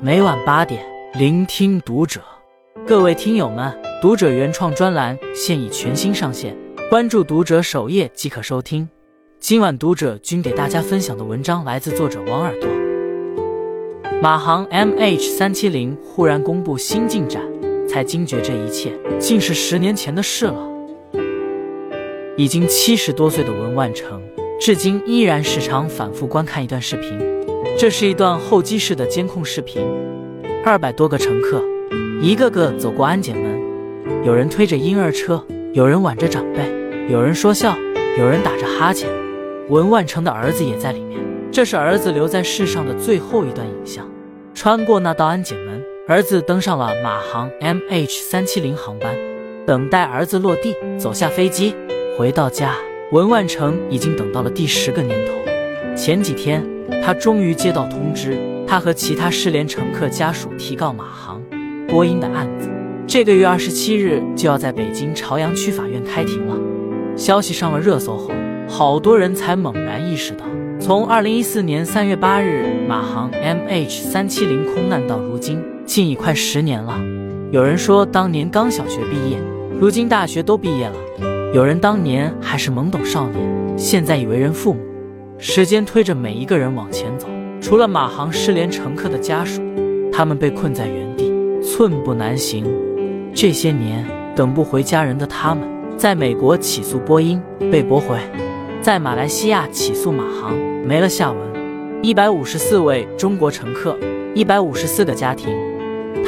每晚八点，聆听读者。各位听友们，读者原创专栏现已全新上线，关注读者首页即可收听。今晚读者君给大家分享的文章来自作者王耳朵。马航 MH 三七零忽然公布新进展，才惊觉这一切竟是十年前的事了。已经七十多岁的文万成，至今依然时常反复观看一段视频。这是一段候机室的监控视频，二百多个乘客，一个个走过安检门，有人推着婴儿车，有人挽着长辈，有人说笑，有人打着哈欠。文万成的儿子也在里面，这是儿子留在世上的最后一段影像。穿过那道安检门，儿子登上了马航 MH 三七零航班，等待儿子落地，走下飞机，回到家。文万成已经等到了第十个年头。前几天。他终于接到通知，他和其他失联乘客家属提告马航、波音的案子，这个月二十七日就要在北京朝阳区法院开庭了。消息上了热搜后，好多人才猛然意识到，从二零一四年三月八日马航 MH 三七零空难到如今，竟已快十年了。有人说当年刚小学毕业，如今大学都毕业了；有人当年还是懵懂少年，现在已为人父母。时间推着每一个人往前走，除了马航失联乘客的家属，他们被困在原地，寸步难行。这些年等不回家人的他们，在美国起诉波音被驳回，在马来西亚起诉马航没了下文。一百五十四位中国乘客，一百五十四个家庭，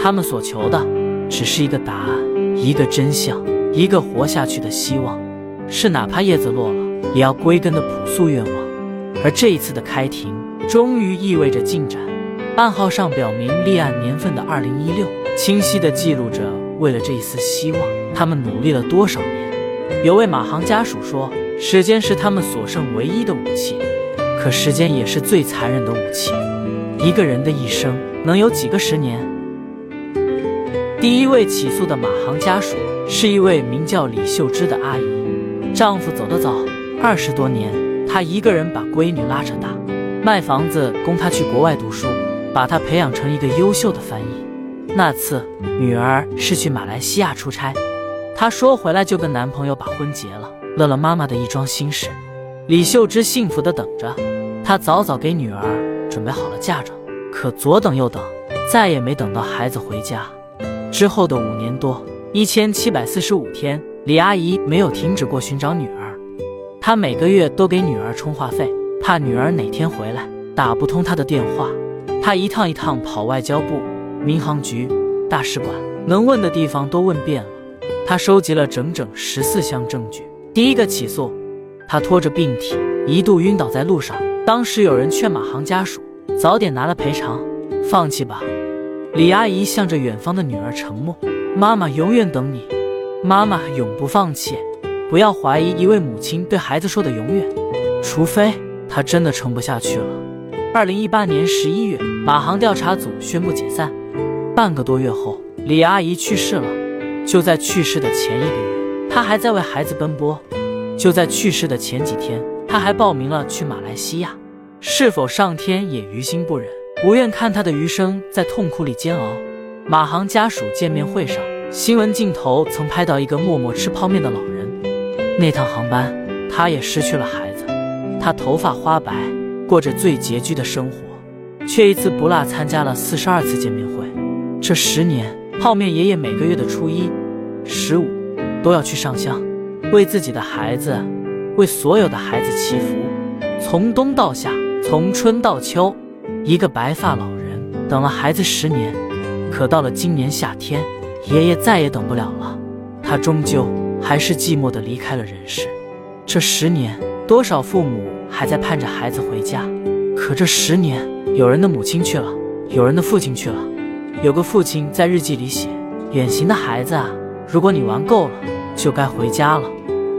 他们所求的只是一个答案，一个真相，一个活下去的希望，是哪怕叶子落了也要归根的朴素愿望。而这一次的开庭，终于意味着进展。案号上表明立案年份的二零一六，清晰地记录着为了这一丝希望，他们努力了多少年。有位马航家属说：“时间是他们所剩唯一的武器，可时间也是最残忍的武器。一个人的一生能有几个十年？”第一位起诉的马航家属是一位名叫李秀芝的阿姨，丈夫走得早，二十多年。她一个人把闺女拉扯大，卖房子供她去国外读书，把她培养成一个优秀的翻译。那次女儿是去马来西亚出差，她说回来就跟男朋友把婚结了，乐乐妈妈的一桩心事。李秀芝幸福的等着，她早早给女儿准备好了嫁妆，可左等右等，再也没等到孩子回家。之后的五年多，一千七百四十五天，李阿姨没有停止过寻找女儿。他每个月都给女儿充话费，怕女儿哪天回来打不通他的电话。他一趟一趟跑外交部、民航局、大使馆，能问的地方都问遍了。他收集了整整十四项证据。第一个起诉，他拖着病体一度晕倒在路上，当时有人劝马航家属早点拿了赔偿，放弃吧。李阿姨向着远方的女儿承诺：“妈妈永远等你，妈妈永不放弃。”不要怀疑一位母亲对孩子说的“永远”，除非她真的撑不下去了。二零一八年十一月，马航调查组宣布解散。半个多月后，李阿姨去世了。就在去世的前一个月，她还在为孩子奔波。就在去世的前几天，她还报名了去马来西亚。是否上天也于心不忍，不愿看她的余生在痛苦里煎熬？马航家属见面会上，新闻镜头曾拍到一个默默吃泡面的老人。那趟航班，他也失去了孩子。他头发花白，过着最拮据的生活，却一次不落参加了四十二次见面会。这十年，泡面爷爷每个月的初一、十五都要去上香，为自己的孩子，为所有的孩子祈福。从冬到夏，从春到秋，一个白发老人等了孩子十年，可到了今年夏天，爷爷再也等不了了。他终究。还是寂寞的离开了人世。这十年，多少父母还在盼着孩子回家？可这十年，有人的母亲去了，有人的父亲去了。有个父亲在日记里写：“远行的孩子啊，如果你玩够了，就该回家了。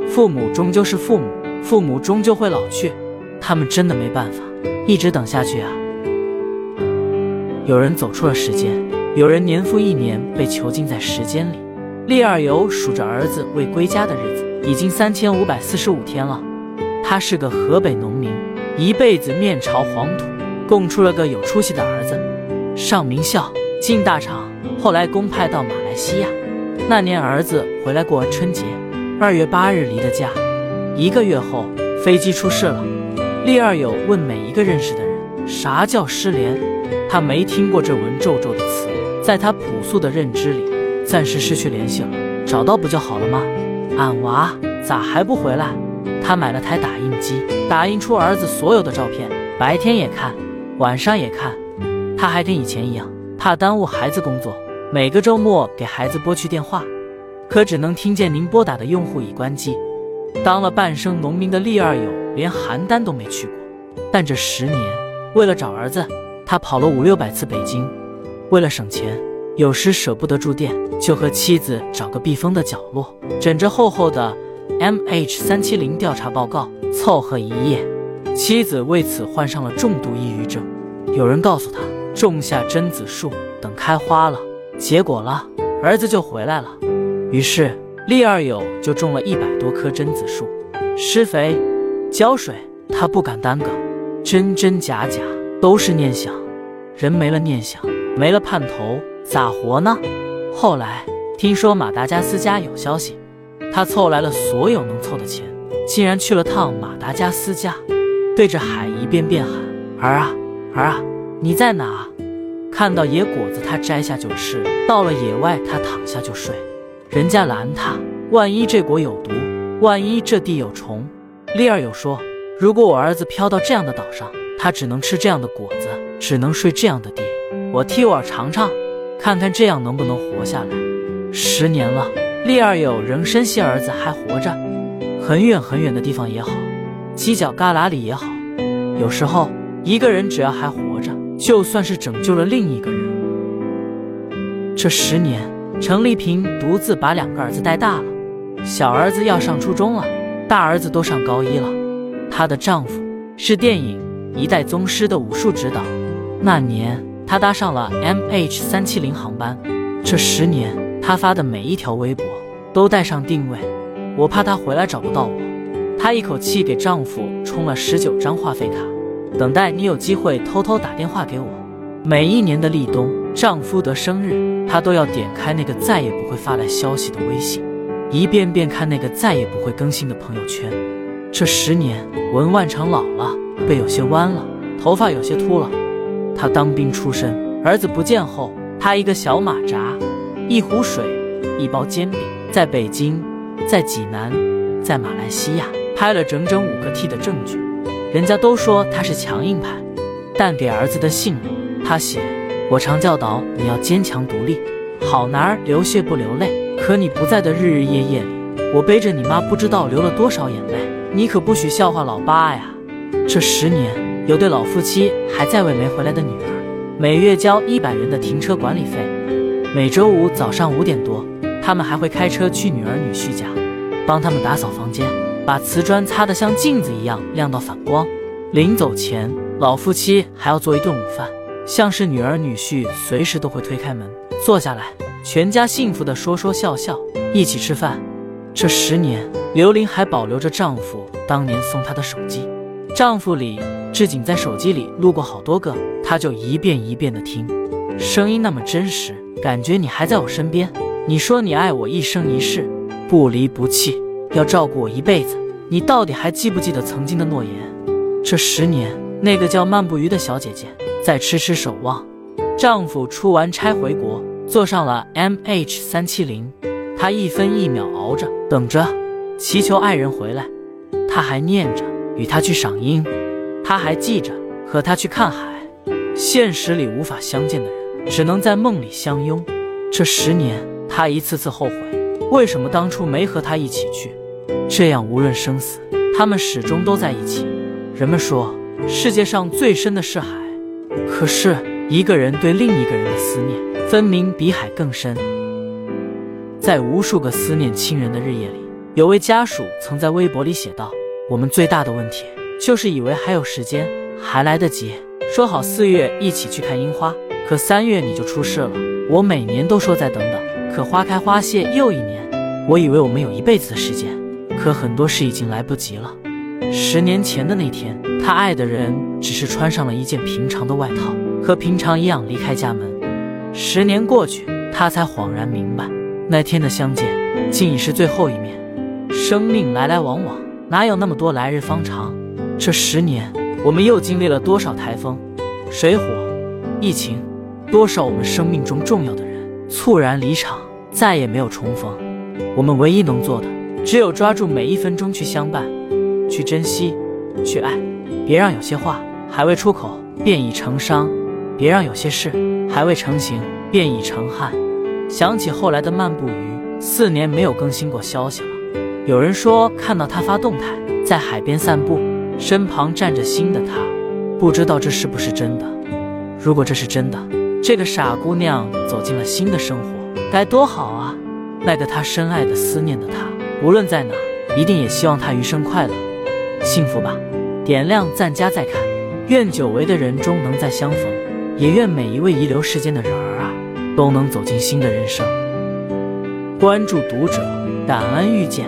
父母终究是父母，父母终究会老去，他们真的没办法一直等下去啊。”有人走出了时间，有人年复一年被囚禁在时间里。厉二友数着儿子未归家的日子，已经三千五百四十五天了。他是个河北农民，一辈子面朝黄土，供出了个有出息的儿子。上名校，进大厂，后来公派到马来西亚。那年儿子回来过完春节，二月八日离的家。一个月后，飞机出事了。厉二友问每一个认识的人：“啥叫失联？”他没听过这文绉绉的词，在他朴素的认知里，暂时失去联系了，找到不就好了吗？俺娃咋还不回来？他买了台打印机，打印出儿子所有的照片，白天也看，晚上也看。他还跟以前一样，怕耽误孩子工作，每个周末给孩子拨去电话，可只能听见您拨打的用户已关机。当了半生农民的厉二友，连邯郸都没去过，但这十年，为了找儿子，他跑了五六百次北京。为了省钱，有时舍不得住店，就和妻子找个避风的角落，枕着厚厚的 M H 三七零调查报告，凑合一夜。妻子为此患上了重度抑郁症。有人告诉他。种下榛子树，等开花了，结果了，儿子就回来了。于是厉二友就种了。一百多棵榛子树，施肥、浇水，他不敢耽搁，真真假假都是念想。人没了。念想，没了。盼头，咋活呢？后来听说马达加斯加有消息，他凑来了所有能凑的钱，竟然去了趟马达加斯加，对着海一遍遍喊：“儿啊，儿啊！”你在哪？看到野果子，他摘下就吃；到了野外，他躺下就睡。人家拦他，万一这果有毒，万一这地有虫。利二友说：“如果我儿子飘到这样的岛上，他只能吃这样的果子，只能睡这样的地。我替我尝尝，看看这样能不能活下来。”十年了，利二友仍深信儿子还活着。很远很远的地方也好，犄角旮旯里也好，有时候一个人只要还活着。就算是拯救了另一个人。这十年，陈丽萍独自把两个儿子带大了。小儿子要上初中了，大儿子都上高一了。她的丈夫是电影《一代宗师》的武术指导。那年，他搭上了 MH 三七零航班。这十年，他发的每一条微博都带上定位，我怕他回来找不到我。她一口气给丈夫充了十九张话费卡。等待你有机会偷偷打电话给我。每一年的立冬，丈夫的生日，她都要点开那个再也不会发来消息的微信，一遍遍看那个再也不会更新的朋友圈。这十年，文万成老了，背有些弯了，头发有些秃了。他当兵出身，儿子不见后，他一个小马扎，一壶水，一包煎饼，在北京，在济南，在马来西亚拍了整整五个 T 的证据。人家都说他是强硬派，但给儿子的信里，他写：“我常教导你要坚强独立，好男儿流血不流泪。可你不在的日日夜夜里，我背着你妈不知道流了多少眼泪。你可不许笑话老爸呀！”这十年，有对老夫妻还在为没回来的女儿，每月交一百元的停车管理费。每周五早上五点多，他们还会开车去女儿女婿家，帮他们打扫房间。把瓷砖擦得像镜子一样亮到反光。临走前，老夫妻还要做一顿午饭，像是女儿女婿随时都会推开门坐下来，全家幸福的说说笑笑，一起吃饭。这十年，刘玲还保留着丈夫当年送她的手机，丈夫李志景在手机里录过好多个，他就一遍一遍的听，声音那么真实，感觉你还在我身边。你说你爱我一生一世，不离不弃。要照顾我一辈子，你到底还记不记得曾经的诺言？这十年，那个叫漫步鱼的小姐姐在痴痴守望。丈夫出完差回国，坐上了 M H 三七零，她一分一秒熬着，等着，祈求爱人回来。她还念着与他去赏樱，他还记着和他去看海。现实里无法相见的人，只能在梦里相拥。这十年，他一次次后悔，为什么当初没和他一起去。这样，无论生死，他们始终都在一起。人们说，世界上最深的是海，可是一个人对另一个人的思念，分明比海更深。在无数个思念亲人的日夜里，有位家属曾在微博里写道：“我们最大的问题，就是以为还有时间，还来得及。说好四月一起去看樱花，可三月你就出事了。我每年都说再等等，可花开花谢又一年。我以为我们有一辈子的时间。”可很多事已经来不及了。十年前的那天，他爱的人只是穿上了一件平常的外套，和平常一样离开家门。十年过去，他才恍然明白，那天的相见，竟已是最后一面。生命来来往往，哪有那么多来日方长？这十年，我们又经历了多少台风、水火、疫情？多少我们生命中重要的人猝然离场，再也没有重逢。我们唯一能做的，只有抓住每一分钟去相伴，去珍惜，去爱。别让有些话还未出口，便已成伤；别让有些事还未成型，便已成憾。想起后来的漫步鱼，四年没有更新过消息了。有人说看到他发动态，在海边散步，身旁站着新的他，不知道这是不是真的。如果这是真的，这个傻姑娘走进了新的生活，该多好啊！那个她深爱的、思念的他，无论在哪，一定也希望她余生快乐、幸福吧。点亮赞加再看，愿久违的人终能再相逢，也愿每一位遗留世间的人儿啊，都能走进新的人生。关注读者，感恩遇见。